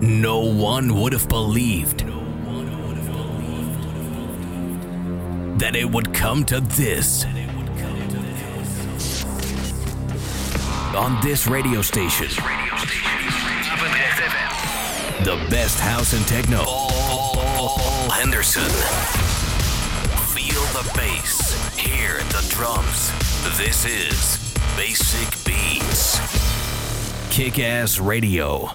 No one would have believed that it would come to this. On this radio station, the best house and techno. Paul Henderson. Feel the bass, hear the drums. This is Basic Beats. Kick Ass Radio.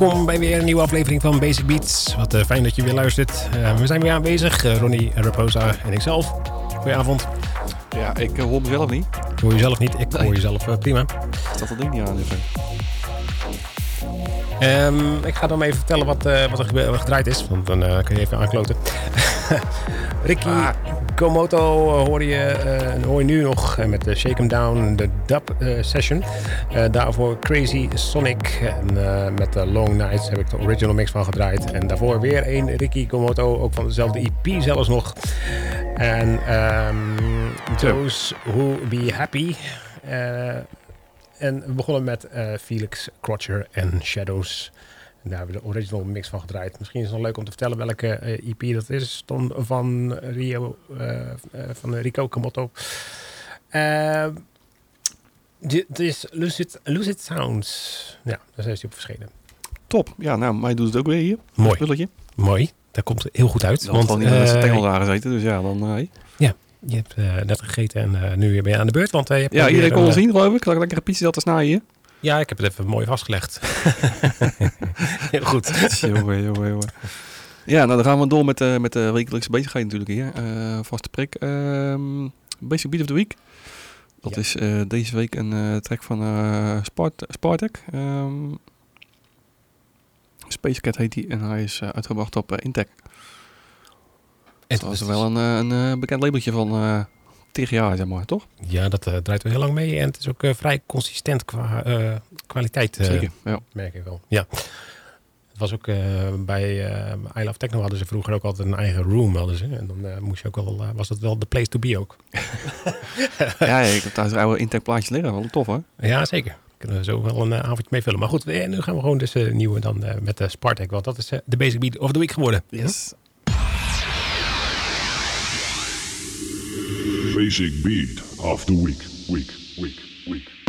Welkom bij weer een nieuwe aflevering van Basic Beats. Wat uh, fijn dat je weer luistert. Uh, we zijn weer aanwezig, uh, Ronnie, Raposa en ikzelf. Goedenavond. Ja, ik hoor mezelf niet. Ik hoor jezelf niet, ik nee. hoor jezelf prima. Staat dat ding niet aan even? Um, ik ga dan even vertellen wat, wat er gedraaid is, want dan kun je even aankloten. Ricky ah. Komoto hoor je, hoor je nu nog met de Shake 'em Down, de dub uh, session. daarvoor Crazy Sonic en met de Long Nights heb ik de original mix van gedraaid. En daarvoor weer een Ricky Komoto, ook van dezelfde EP zelfs nog. En um, Those Who Be Happy. en we begonnen met Felix Crotcher en Shadows. En daar hebben we de original mix van gedraaid. Misschien is het nog leuk om te vertellen welke EP eh, dat is. van, Rio, uh, van Rico Camotto. Dit is Lucid, Lucid Sounds. Ja, daar is hij op verschenen. Top. Ja, nou, mij doet het ook weer hier. Mooi. Spulletje. Mooi. Dat komt heel goed uit. want uh, dus ja, dan... Uh, ja, je hebt net gegeten en nu ben je aan de beurt. Want, je hebt ja, iedereen kon zien, geloof ik. Zal ik lekker een pizza te snijden hier? Ja, ik heb het even mooi vastgelegd. Heel goed. jongen, jongen, jongen. Ja, nou dan gaan we door met, uh, met de wekelijkse bezigheid natuurlijk hier. Vaste prik. Uh, Basic Beat of the Week. Dat is uh, deze week een uh, track van Spart Spartak. Um, Space Cat heet hij en hij is uitgebracht op Intec. Het was wel een, een bekend labeltje van tegen jaar, zeg maar, toch? Ja, dat uh, draait wel heel lang mee. En het is ook uh, vrij consistent qua uh, kwaliteit. Zeker, ja. Merk ik wel. Ja. Was ook bij I Love Techno hadden ze vroeger ook altijd een eigen room. Hadden ze. En dan moest je ook wel, was dat wel de place to be ook. ja, ik heb daar oude Intec plaatjes liggen. Wel tof, hè? Ja, zeker. Kunnen we zo wel een avondje mee vullen. Maar goed, nu gaan we gewoon dus nieuwe dan met de Spartak. Want dat is de Basic Beat of the Week geworden. Yes. basic beat of the week, week, week, week.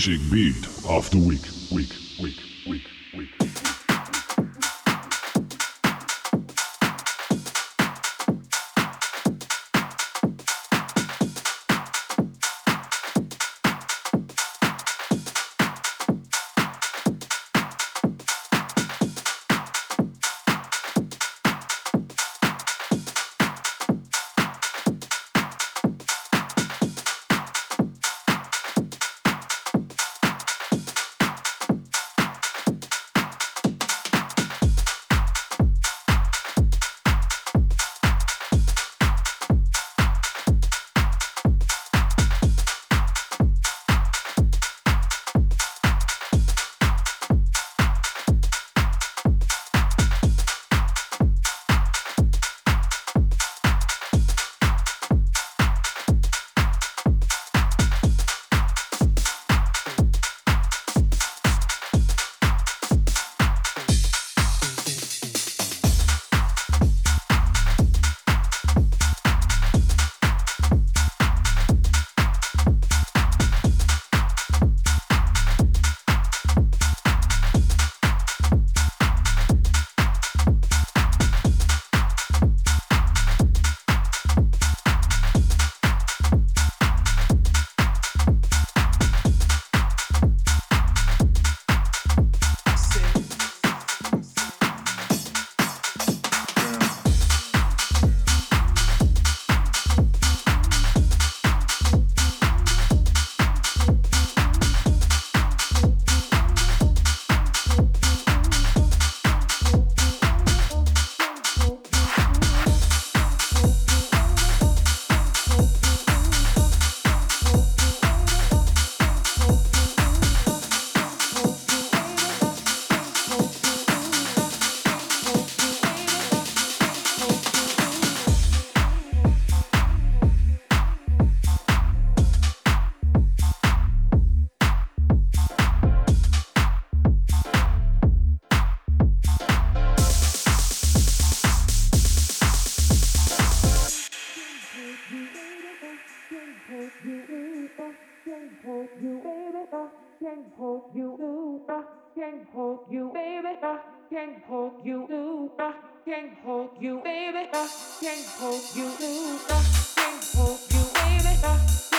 Basic Beat of the Week. Week. Week. can't hold you. Uh, I can't hold you, baby. Uh, I can't hold you. Uh, I can't hold you, baby. I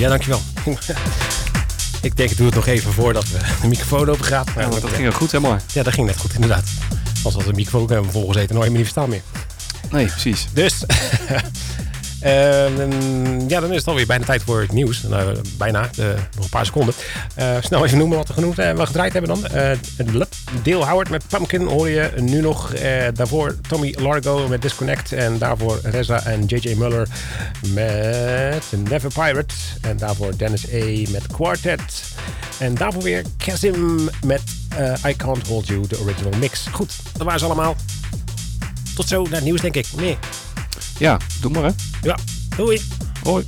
Ja, dankjewel. ik denk, ik doe het nog even voordat we de microfoon open gaat. Ja, dat ging ook goed, helemaal. Ja, dat ging net goed, inderdaad. Als we de microfoon hebben volgezeten, nooit meer niet verstaan meer. Nee, precies. Dus, ehm, ja, dan is het alweer bijna tijd voor het nieuws. Nou, bijna, eh, nog een paar seconden. Eh, snel even noemen wat we genoemd en we gedraaid hebben dan. Eh Dale Howard met Pumpkin hoor je nu nog. Eh, daarvoor Tommy Largo met Disconnect. En daarvoor Reza en JJ Muller met Never Pirate. En daarvoor Dennis A. met Quartet. En daarvoor weer Kazim met eh, I Can't Hold You, de original mix. Goed, dat waren ze allemaal. Tot zo naar het nieuws, denk ik. Nee. Ja, doe maar hè. Ja, doei. Hoi.